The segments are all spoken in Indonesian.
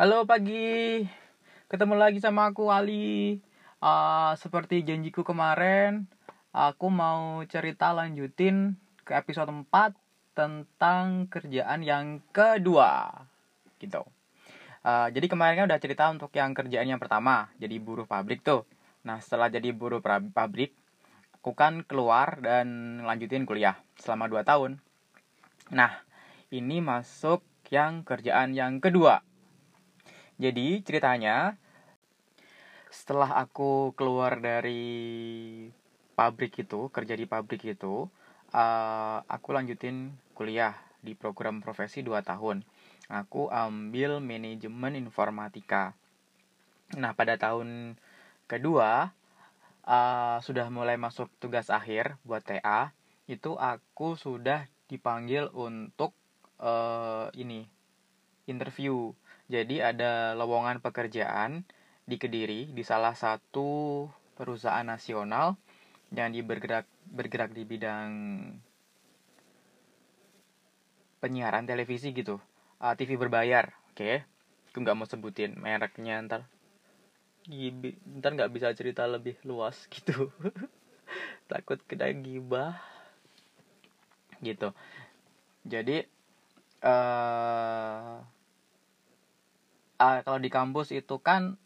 Halo pagi, ketemu lagi sama aku Ali. Uh, seperti janjiku kemarin, aku mau cerita lanjutin ke episode 4 tentang kerjaan yang kedua. Gitu. Uh, jadi kemarin kan udah cerita untuk yang kerjaan yang pertama, jadi buruh pabrik tuh. Nah setelah jadi buruh pabrik, aku kan keluar dan lanjutin kuliah selama 2 tahun. Nah, ini masuk yang kerjaan yang kedua. Jadi ceritanya setelah aku keluar dari pabrik itu, kerja di pabrik itu, uh, aku lanjutin kuliah di program profesi 2 tahun. Aku ambil manajemen informatika. Nah, pada tahun kedua uh, sudah mulai masuk tugas akhir buat TA, itu aku sudah dipanggil untuk uh, ini interview. Jadi ada lowongan pekerjaan di Kediri di salah satu perusahaan nasional yang bergerak bergerak di bidang penyiaran televisi gitu. Uh, TV berbayar, oke. Okay. Aku nggak mau sebutin mereknya ntar. Gibi, ntar nggak bisa cerita lebih luas gitu. Takut kena gibah gitu. Jadi uh, uh, kalau di kampus itu kan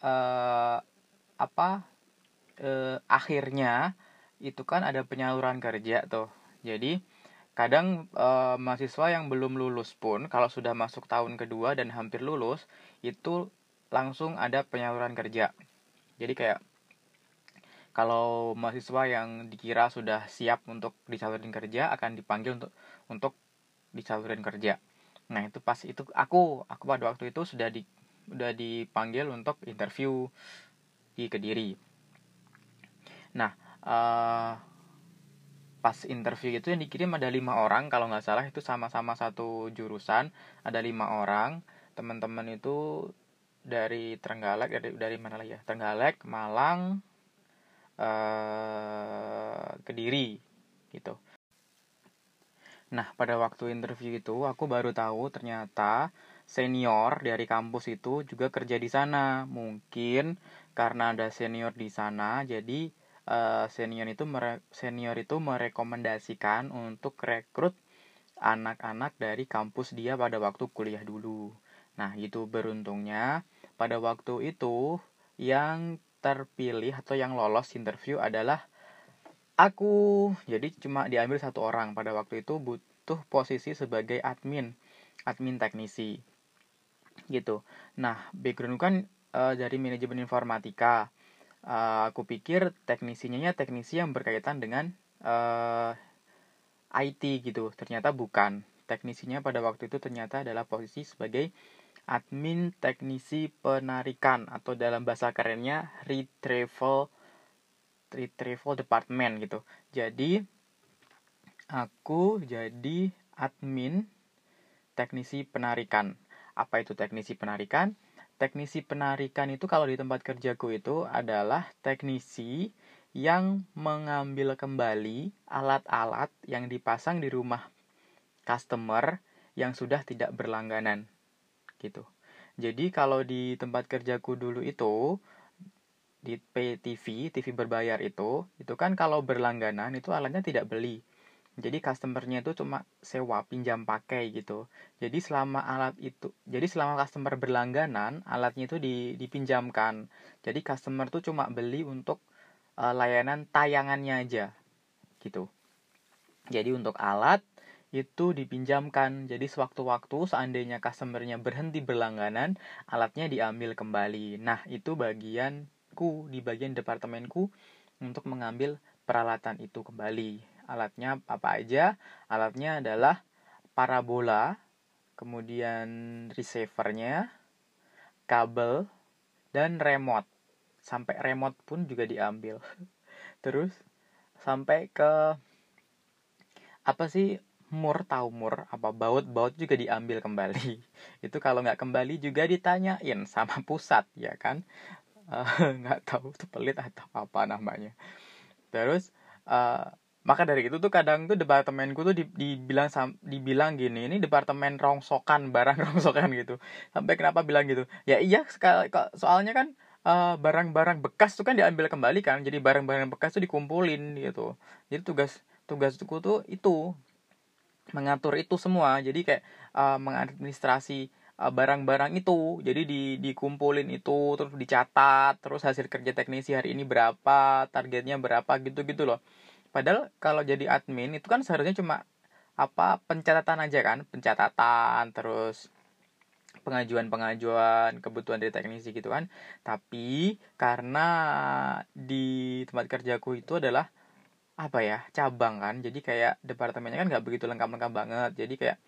uh, apa uh, akhirnya itu kan ada penyaluran kerja tuh. Jadi kadang uh, mahasiswa yang belum lulus pun kalau sudah masuk tahun kedua dan hampir lulus itu langsung ada penyaluran kerja. Jadi kayak kalau mahasiswa yang dikira sudah siap untuk disalurin kerja akan dipanggil untuk untuk disalurin kerja nah itu pas itu aku aku pada waktu itu sudah di udah dipanggil untuk interview di kediri. Nah uh, pas interview itu yang dikirim ada lima orang kalau nggak salah itu sama-sama satu jurusan ada lima orang. Teman-teman itu dari Trenggalek dari dari mana lagi ya? Trenggalek Malang uh, Kediri gitu Nah, pada waktu interview itu aku baru tahu ternyata senior dari kampus itu juga kerja di sana. Mungkin karena ada senior di sana, jadi uh, senior itu mere senior itu merekomendasikan untuk rekrut anak-anak dari kampus dia pada waktu kuliah dulu. Nah, itu beruntungnya pada waktu itu yang terpilih atau yang lolos interview adalah aku jadi cuma diambil satu orang. Pada waktu itu butuh posisi sebagai admin admin teknisi gitu. Nah background kan uh, dari manajemen informatika. Uh, aku pikir teknisinya ya teknisi yang berkaitan dengan uh, eh, IT gitu. Ternyata bukan. Teknisinya pada waktu itu ternyata adalah posisi sebagai admin teknisi penarikan atau dalam bahasa kerennya retrieval retrieval department gitu. Jadi aku jadi admin teknisi penarikan. Apa itu teknisi penarikan? Teknisi penarikan itu kalau di tempat kerjaku itu adalah teknisi yang mengambil kembali alat-alat yang dipasang di rumah customer yang sudah tidak berlangganan gitu. Jadi kalau di tempat kerjaku dulu itu di PTV, TV berbayar itu, itu kan kalau berlangganan itu alatnya tidak beli. Jadi customernya itu cuma sewa, pinjam pakai gitu. Jadi selama alat itu, jadi selama customer berlangganan, alatnya itu dipinjamkan. Jadi customer tuh cuma beli untuk uh, layanan tayangannya aja, gitu. Jadi untuk alat itu dipinjamkan. Jadi sewaktu-waktu seandainya customernya berhenti berlangganan, alatnya diambil kembali. Nah, itu bagian di bagian departemenku untuk mengambil peralatan itu kembali. Alatnya apa aja? Alatnya adalah parabola, kemudian receivernya, kabel, dan remote. Sampai remote pun juga diambil. Terus sampai ke apa sih mur tahu mur apa baut baut juga diambil kembali itu kalau nggak kembali juga ditanyain sama pusat ya kan nggak uh, tahu itu pelit atau apa namanya. Terus uh, maka dari itu tuh kadang tuh departemenku tuh dibilang dibilang gini ini departemen rongsokan barang rongsokan gitu. Sampai kenapa bilang gitu? Ya iya soalnya kan eh, barang-barang bekas tuh kan diambil kembali kan jadi barang-barang bekas tuh dikumpulin gitu. Jadi tugas tugasku tuh itu mengatur itu semua. Jadi kayak uh, mengadministrasi barang-barang itu. Jadi di dikumpulin itu terus dicatat terus hasil kerja teknisi hari ini berapa targetnya berapa gitu gitu loh. Padahal kalau jadi admin itu kan seharusnya cuma apa pencatatan aja kan, pencatatan terus pengajuan-pengajuan kebutuhan dari teknisi gitu kan. Tapi karena di tempat kerjaku itu adalah apa ya cabang kan. Jadi kayak departemennya kan nggak begitu lengkap-lengkap banget. Jadi kayak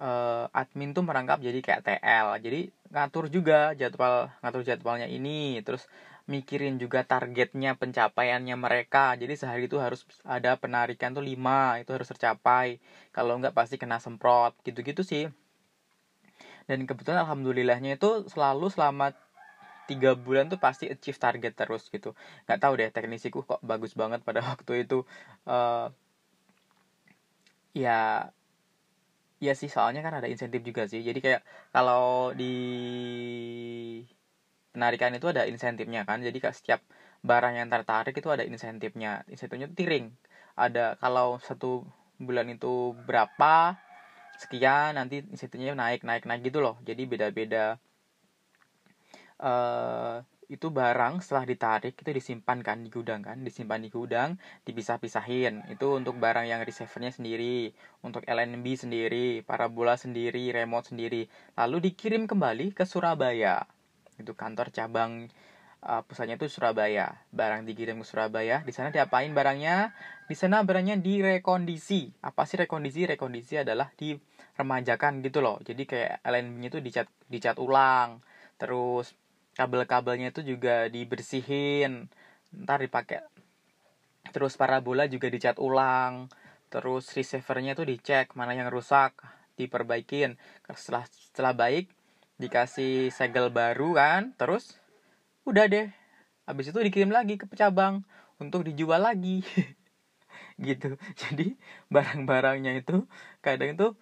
uh, admin tuh merangkap jadi kayak TL jadi ngatur juga jadwal ngatur jadwalnya ini terus mikirin juga targetnya pencapaiannya mereka. Jadi sehari itu harus ada penarikan tuh 5 itu harus tercapai. Kalau nggak pasti kena semprot gitu-gitu sih. Dan kebetulan alhamdulillahnya itu selalu selama tiga bulan tuh pasti achieve target terus gitu. Nggak tahu deh teknisiku kok bagus banget pada waktu itu. Uh, ya ya sih soalnya kan ada insentif juga sih. Jadi kayak kalau di penarikan itu ada insentifnya kan. Jadi kayak setiap barang yang tertarik itu ada insentifnya. Insentifnya itu tiring. Ada kalau satu bulan itu berapa sekian nanti insentifnya naik naik naik gitu loh. Jadi beda beda uh, itu barang setelah ditarik itu disimpan kan di gudang kan disimpan di gudang dipisah-pisahin. Itu untuk barang yang receivernya sendiri untuk LNB sendiri parabola sendiri remote sendiri. Lalu dikirim kembali ke Surabaya. Itu kantor cabang uh, pusatnya itu Surabaya. Barang dikirim ke Surabaya di sana diapain barangnya? Di sana barangnya direkondisi. Apa sih rekondisi? Rekondisi adalah diremajakan gitu loh. Jadi kayak LNB-nya itu dicat dicat ulang. Terus kabel-kabelnya itu juga dibersihin ntar dipakai. Terus parabola juga dicat ulang terus receivernya itu dicek mana yang rusak diperbaikin. Setelah setelah baik dikasih segel baru kan terus udah deh. Habis itu dikirim lagi ke cabang untuk dijual lagi. Gitu. Jadi barang-barangnya itu kadang itu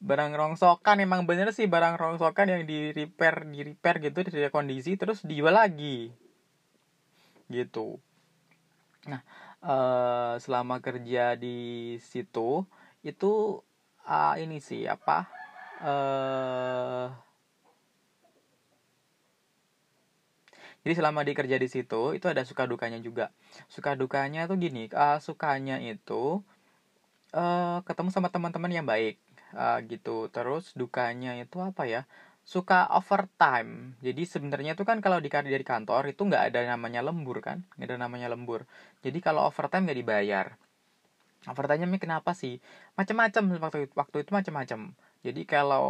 barang rongsokan emang bener sih barang rongsokan yang di repair di repair gitu di kondisi terus dijual lagi. Gitu. Nah uh, selama kerja di situ itu uh, ini sih apa uh, jadi selama dikerja di situ itu ada suka dukanya juga. Suka dukanya tuh gini uh, sukanya itu uh, ketemu sama teman-teman yang baik uh, gitu. Terus dukanya itu apa ya? Suka overtime. Jadi sebenarnya tuh kan kalau di dari kantor itu nggak ada namanya lembur kan? Nggak ada namanya lembur. Jadi kalau overtime nggak dibayar. Overtime kenapa sih? Macam-macam waktu waktu itu macam-macam jadi kalau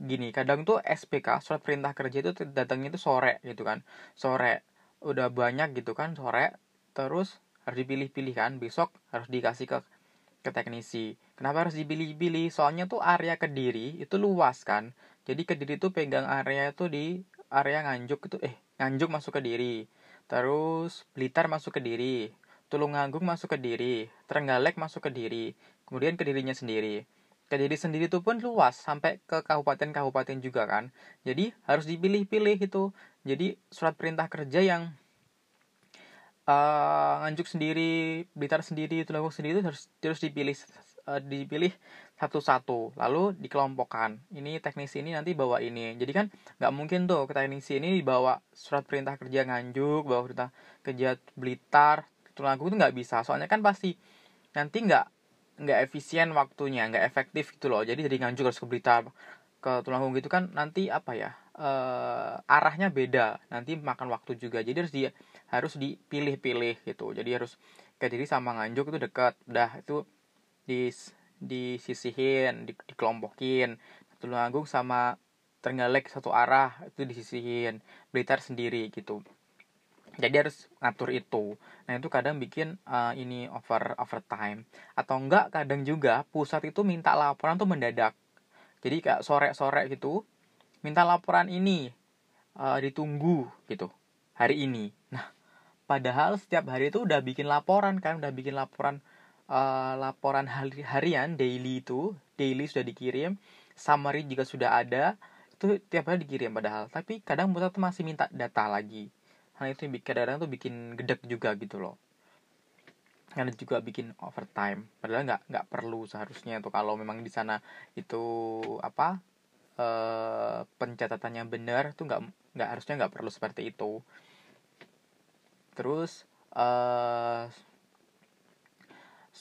gini kadang tuh SPK surat perintah kerja itu datangnya itu sore gitu kan. Sore udah banyak gitu kan sore. Terus harus dipilih-pilih kan besok harus dikasih ke ke teknisi kenapa harus dipilih-pilih? Soalnya tuh area kediri itu luas kan? Jadi kediri tuh pegang area itu di area nganjuk itu eh nganjuk masuk ke diri terus blitar masuk ke diri tulungagung masuk ke diri trenggalek masuk ke diri kemudian kedirinya sendiri. Kediri sendiri itu pun luas sampai ke kabupaten-kabupaten juga kan. Jadi harus dipilih-pilih itu. Jadi surat perintah kerja yang uh, nganjuk sendiri, Blitar sendiri, Tulungagung sendiri itu harus terus dipilih uh, dipilih satu-satu. Lalu dikelompokkan. Ini teknisi ini nanti bawa ini. Jadi kan nggak mungkin tuh ke teknisi ini dibawa surat perintah kerja nganjuk bawa perintah kerja blitar tulungagung itu nggak bisa. Soalnya kan pasti nanti nggak nggak efisien waktunya nggak efektif gitu loh. Jadi dari Nganjuk harus ke Blitar ke Tulungagung gitu kan nanti apa ya uh, arahnya beda. Nanti makan waktu juga. Jadi harus di harus dipilih-pilih gitu. Jadi harus ke diri sama Nganjuk itu dekat. Dah itu di disisihin di, dikelompokin. Tulungagung sama Trenggalek satu arah itu disisihin. Blitar sendiri gitu. Jadi harus ngatur itu. Nah itu kadang bikin uh, ini over overtime atau enggak kadang juga pusat itu minta laporan tuh mendadak. Jadi kayak sore sore gitu minta laporan ini uh, ditunggu gitu. Hari ini. Nah padahal setiap hari itu udah bikin laporan kan udah bikin laporan uh, laporan hari harian daily itu daily sudah dikirim summary juga sudah ada itu tiap hari dikirim padahal tapi kadang pusat tuh masih minta data lagi. Hal itu kadang-kadang tuh bikin gedek juga gitu loh. Karena juga bikin overtime padahal nggak nggak perlu seharusnya tuh kalau memang di sana itu apa eh, pencatatannya benar tuh nggak nggak harusnya nggak perlu seperti itu. Terus eh,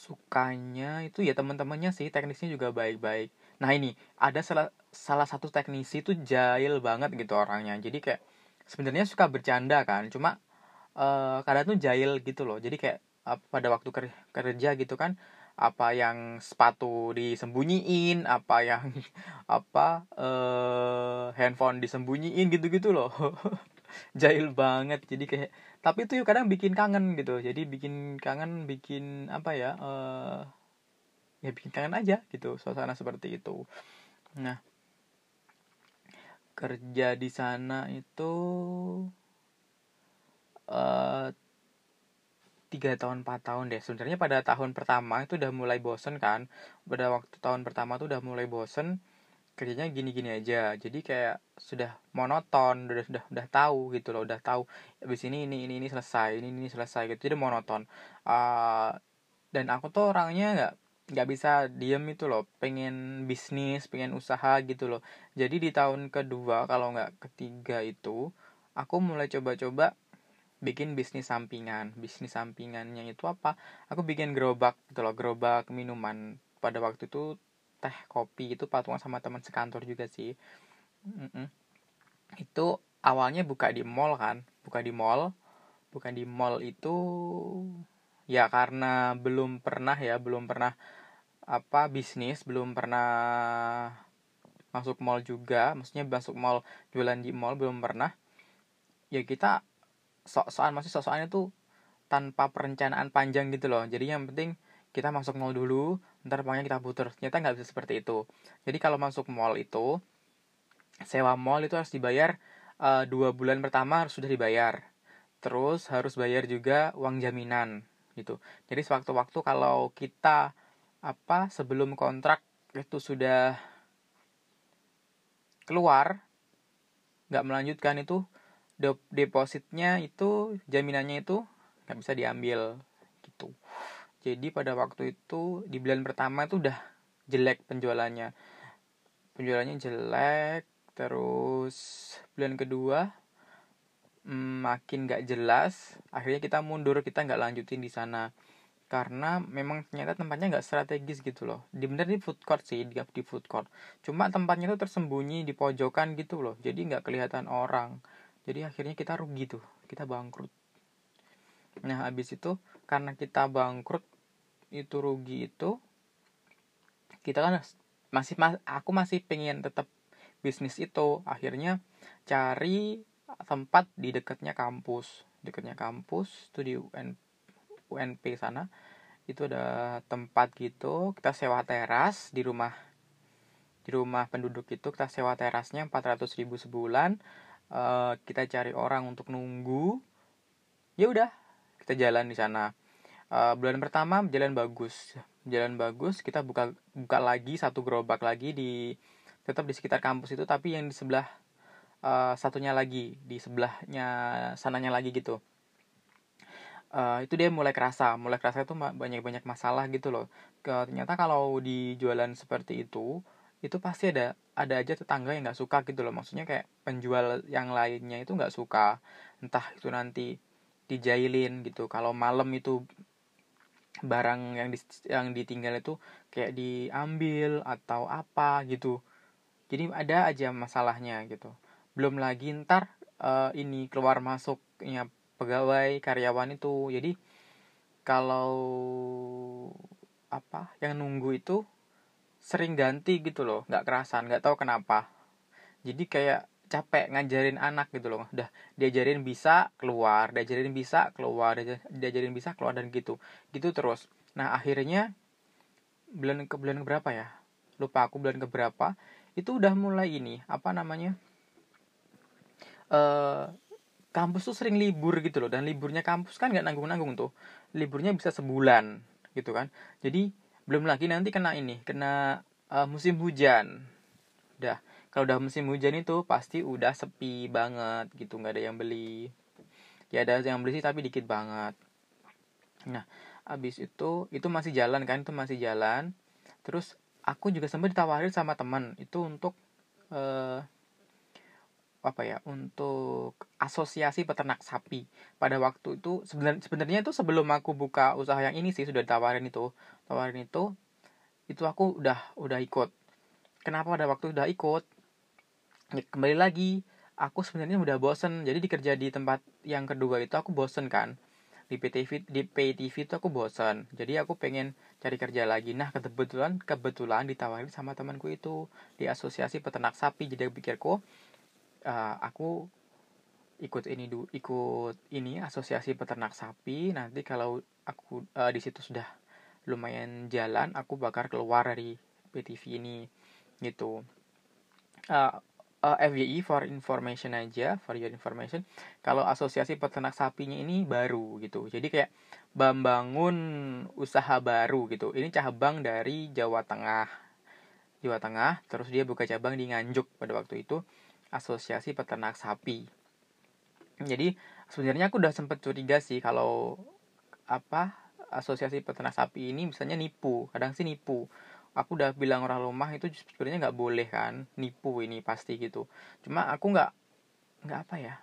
sukanya itu ya teman-temannya sih teknisnya juga baik-baik. Nah ini ada salah salah satu teknisi itu jahil banget gitu orangnya. Jadi kayak sebenarnya suka bercanda kan cuma uh, kadang tuh jahil gitu loh. Jadi kayak pada waktu kerja gitu kan apa yang sepatu disembunyiin apa yang apa eh handphone disembunyiin gitu-gitu loh jahil banget. Jadi kayak tapi itu kadang bikin kangen gitu. Jadi bikin kangen bikin apa ya eh ya bikin kangen aja gitu suasana seperti itu. Nah kerja di sana itu uh, tiga tahun empat tahun deh. Sebenarnya pada tahun pertama itu udah mulai bosen kan. Pada waktu tahun pertama tuh udah mulai bosen kerjanya gini-gini aja. Jadi kayak sudah monoton udah sudah udah tahu gitu loh udah tahu habis ini ini ini ini selesai ini ini selesai gitu. Jadi monoton. Uh, dan aku tuh orangnya nggak nggak bisa diem itu loh. Pengen bisnis pengen usaha gitu loh. Jadi di tahun kedua kalau nggak ketiga itu aku mulai coba-coba bikin bisnis sampingan. Bisnis sampingannya itu apa? Aku bikin gerobak gitu loh gerobak minuman. Pada waktu itu teh kopi itu patungan sama teman sekantor juga sih. Mm -mm. itu awalnya buka di mall kan buka di mall. Bukan di mall itu ya karena belum pernah ya belum pernah apa bisnis belum pernah masuk mall juga. Maksudnya masuk mall jualan di mall belum pernah. Ya kita sok-sokan masih sok-sokan itu tanpa perencanaan panjang gitu loh. Jadi yang penting kita masuk mall dulu ntar pokoknya kita putar ternyata nggak bisa seperti itu. Jadi kalau masuk mall itu sewa mall itu harus dibayar uh, dua bulan pertama harus sudah dibayar. Terus harus bayar juga uang jaminan gitu. Jadi sewaktu-waktu kalau kita apa sebelum kontrak itu sudah keluar nggak melanjutkan itu depositnya itu jaminannya itu nggak bisa diambil gitu jadi pada waktu itu di bulan pertama itu udah jelek penjualannya. Penjualannya jelek terus bulan kedua mm, makin nggak jelas. Akhirnya kita mundur kita nggak lanjutin di sana. Karena memang ternyata tempatnya nggak strategis gitu loh. Di bener di food court sih di, di food court. Cuma tempatnya itu tersembunyi di pojokan gitu loh. Jadi nggak kelihatan orang. Jadi akhirnya kita rugi tuh. Kita bangkrut. Nah habis itu karena kita bangkrut itu rugi itu kita kan masih mas, aku masih pengen tetap bisnis itu. Akhirnya cari tempat di dekatnya kampus. Dekatnya kampus itu di UN, UNP sana. Itu ada tempat gitu kita sewa teras di rumah di rumah penduduk itu. Kita sewa terasnya 400 ribu sebulan. Uh, kita cari orang untuk nunggu. Ya udah kita jalan di sana uh, bulan pertama jalan bagus. Jalan bagus kita buka buka lagi satu gerobak lagi di tetap di sekitar kampus itu tapi yang di sebelah uh, satunya lagi di sebelahnya sananya lagi gitu. Uh, itu dia mulai kerasa. Mulai kerasa itu banyak banyak masalah gitu loh. Ke, ternyata kalau di jualan seperti itu itu pasti ada ada aja tetangga yang nggak suka gitu loh. Maksudnya kayak penjual yang lainnya itu nggak suka. Entah itu nanti dijailin gitu. Kalau malam itu barang yang di, yang ditinggal itu kayak diambil atau apa gitu. Jadi ada aja masalahnya gitu. Belum lagi ntar uh, ini keluar masuknya pegawai karyawan itu. Jadi kalau apa yang nunggu itu sering ganti gitu loh. Nggak kerasan nggak tahu kenapa. Jadi kayak capek ngajarin anak gitu loh. Udah diajarin bisa keluar diajarin bisa keluar diajarin bisa keluar dan gitu. Gitu terus. Nah akhirnya bulan ke bulan berapa ya? Lupa aku bulan ke berapa itu udah mulai ini apa namanya? Uh, kampus tuh sering libur gitu loh. Dan liburnya kampus kan nggak nanggung nanggung tuh. Liburnya bisa sebulan gitu kan. Jadi belum lagi nanti kena ini kena uh, musim hujan. Udah kalau udah musim hujan itu pasti udah sepi banget gitu nggak ada yang beli. Ya ada yang beli sih tapi dikit banget. Nah abis itu itu masih jalan kan itu masih jalan. Terus aku juga sempat ditawarin sama teman itu untuk uh, apa ya untuk asosiasi peternak sapi. Pada waktu itu sebenarnya sebenarnya itu sebelum aku buka usaha yang ini sih sudah ditawarin itu. Tawarin itu itu aku udah udah ikut. Kenapa pada waktu udah ikut kembali lagi aku sebenarnya udah bosen. Jadi dikerja di tempat yang kedua itu aku bosen kan. Di PTV di PTV itu aku bosen. Jadi aku pengen cari kerja lagi. Nah kebetulan kebetulan ditawarin sama temanku itu di asosiasi peternak sapi. Jadi aku pikirku uh, aku ikut ini du ikut ini asosiasi peternak sapi. Nanti kalau aku uh, di situ sudah lumayan jalan aku bakar keluar dari PTV ini gitu. Uh, uh, FYI for information aja for your information. Kalau asosiasi peternak sapinya ini baru gitu. Jadi kayak membangun usaha baru gitu. Ini cabang dari Jawa Tengah. Jawa Tengah terus dia buka cabang di Nganjuk pada waktu itu asosiasi peternak sapi. Jadi sebenarnya aku udah sempet curiga sih kalau apa asosiasi peternak sapi ini misalnya nipu. Kadang sih nipu aku udah bilang orang rumah itu sebenarnya nggak boleh kan nipu ini pasti gitu. Cuma aku nggak nggak apa ya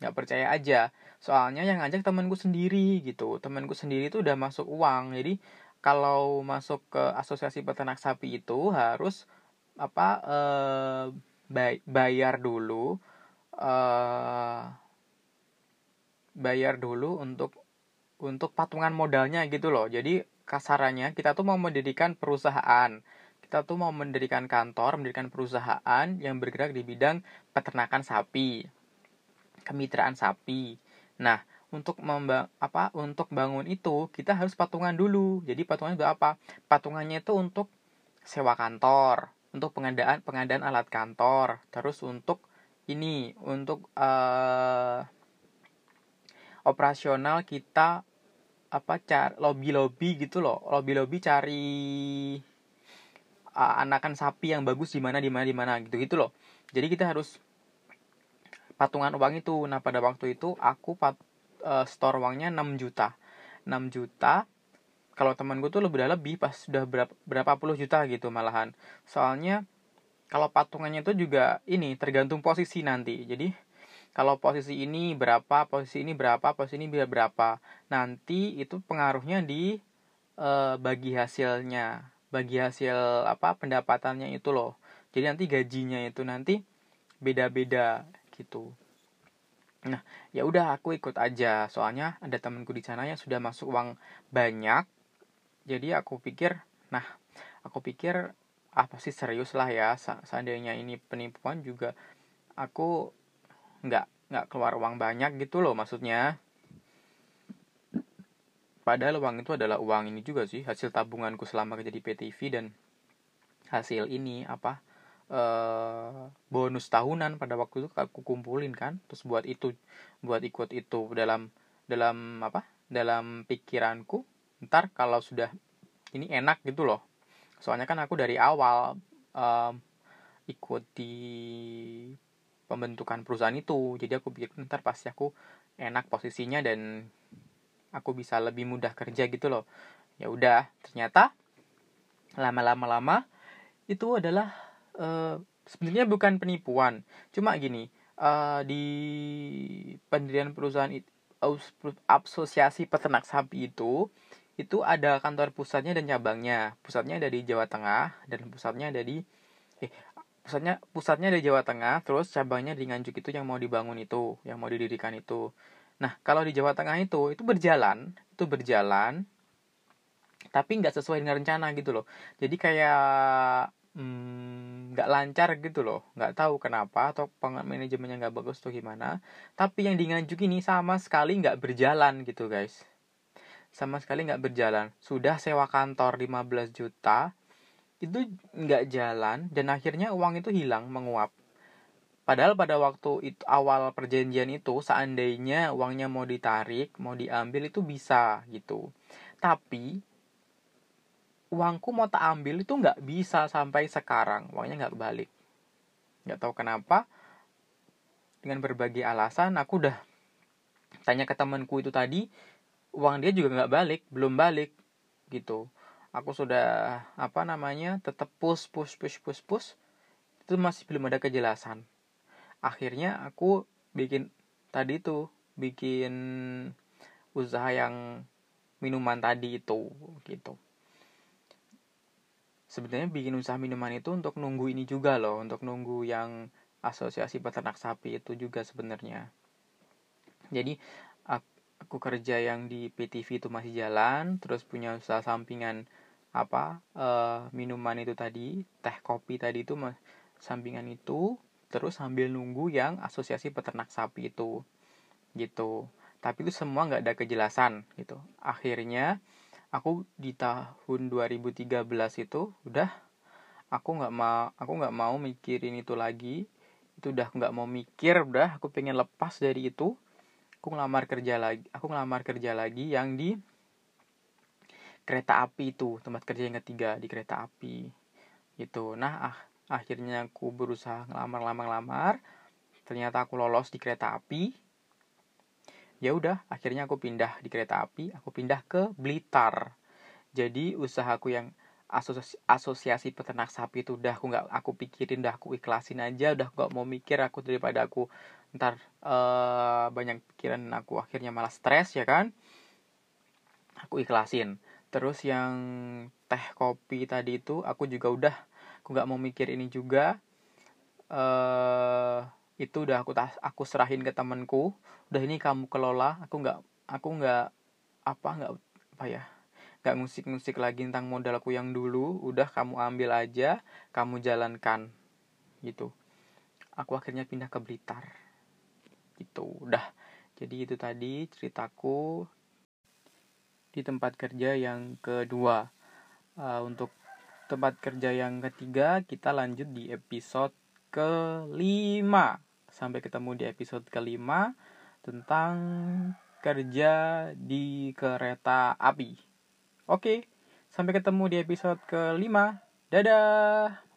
nggak percaya aja. Soalnya yang ngajak temanku sendiri gitu. Temanku sendiri itu udah masuk uang. Jadi kalau masuk ke asosiasi peternak sapi itu harus apa eh, bayar dulu uh, bayar dulu untuk untuk patungan modalnya gitu loh. Jadi kasarannya kita tuh mau mendirikan perusahaan. Kita tuh mau mendirikan kantor mendirikan perusahaan yang bergerak di bidang peternakan sapi kemitraan sapi. Nah untuk membang apa untuk bangun itu kita harus patungan dulu. Jadi patungannya itu apa? Patungannya itu untuk sewa kantor untuk pengadaan pengadaan alat kantor. Terus untuk ini untuk uh, operasional kita apa cari lobby lobby gitu loh. Lobby lobby cari uh, anakan sapi yang bagus di mana di mana di mana gitu gitu loh. Jadi kita harus patungan uang itu. Nah pada waktu itu aku pat, uh, store uangnya 6 juta. 6 juta kalau teman gue tuh lebih lebih pas sudah berapa berapa puluh juta gitu malahan. Soalnya kalau patungannya itu juga ini tergantung posisi nanti. Jadi kalau posisi ini berapa posisi ini berapa posisi ini berapa. Nanti itu pengaruhnya di e, bagi hasilnya bagi hasil apa pendapatannya itu loh. Jadi nanti gajinya itu nanti beda-beda gitu. Nah ya udah aku ikut aja. Soalnya ada temanku di sana yang sudah masuk uang banyak. Jadi aku pikir nah aku pikir apa sih serius lah ya. Seandainya ini penipuan juga aku nggak nggak keluar uang banyak gitu loh maksudnya. Padahal uang itu adalah uang ini juga sih hasil tabunganku selama kerja di PTV dan hasil ini apa eh, bonus tahunan pada waktu itu aku kumpulin kan. Terus buat itu buat ikut itu dalam dalam apa dalam pikiranku ntar kalau sudah ini enak gitu loh. Soalnya kan aku dari awal um, ikut di pembentukan perusahaan itu. Jadi aku pikir ntar pasti aku enak posisinya dan aku bisa lebih mudah kerja gitu loh. Ya udah ternyata lama-lama lama itu adalah uh, sebenarnya bukan penipuan. Cuma gini uh, di pendirian perusahaan asosiasi peternak sapi itu itu ada kantor pusatnya dan cabangnya. Pusatnya ada di Jawa Tengah dan pusatnya ada di eh pusatnya pusatnya di Jawa Tengah, terus cabangnya di Nganjuk itu yang mau dibangun itu, yang mau didirikan itu. Nah, kalau di Jawa Tengah itu itu berjalan, itu berjalan tapi nggak sesuai dengan rencana gitu loh. Jadi kayak hmm, nggak hmm, lancar gitu loh nggak tahu kenapa atau manajemennya nggak bagus tuh gimana tapi yang di Nganjuk ini sama sekali nggak berjalan gitu guys sama sekali nggak berjalan sudah sewa kantor 15 juta itu nggak jalan dan akhirnya uang itu hilang menguap Padahal pada waktu itu awal perjanjian itu seandainya uangnya mau ditarik, mau diambil itu bisa gitu. Tapi uangku mau tak ambil itu nggak bisa sampai sekarang, uangnya nggak balik. Nggak tahu kenapa. Dengan berbagai alasan aku udah tanya ke temanku itu tadi, uang dia juga nggak balik, belum balik gitu. Aku sudah apa namanya tetap push push push push push itu masih belum ada kejelasan. Akhirnya aku bikin tadi tuh bikin usaha yang minuman tadi itu gitu. Sebenarnya bikin usaha minuman itu untuk nunggu ini juga loh untuk nunggu yang asosiasi peternak sapi itu juga sebenarnya. Jadi aku kerja yang di PTV itu masih jalan terus punya usaha sampingan apa uh, minuman itu tadi teh kopi tadi itu sampingan itu terus sambil nunggu yang asosiasi peternak sapi itu gitu. Tapi itu semua nggak ada kejelasan gitu. Akhirnya aku di tahun 2013 itu udah aku nggak mau aku nggak mau mikirin itu lagi. Itu udah nggak mau mikir udah aku pengen lepas dari itu. Aku ngelamar kerja lagi aku ngelamar kerja lagi yang di kereta api itu tempat kerja yang ketiga di kereta api gitu. Nah ah akhirnya aku berusaha ngelamar-lamar-lamar ternyata aku lolos di kereta api. Ya udah akhirnya aku pindah di kereta api. Aku pindah ke Blitar. Jadi usahaku yang asosiasi, asosiasi peternak sapi itu udah aku nggak aku pikirin udah aku ikhlasin aja. Udah gak mau mikir aku daripada aku ntar uh, banyak pikiran aku akhirnya malah stres ya kan? Aku ikhlasin terus yang teh kopi tadi itu aku juga udah aku nggak mau mikir ini juga. Uh, itu udah aku tas aku serahin ke temanku. Udah ini kamu kelola aku nggak aku nggak apa nggak apa ya nggak musik-musik lagi tentang modalku yang dulu. Udah kamu ambil aja kamu jalankan. Gitu. Aku akhirnya pindah ke Blitar. Gitu udah. Jadi itu tadi ceritaku di tempat kerja yang kedua. Uh, untuk tempat kerja yang ketiga kita lanjut di episode kelima. Sampai ketemu di episode kelima tentang kerja di kereta api. Oke sampai ketemu di episode kelima. Dadah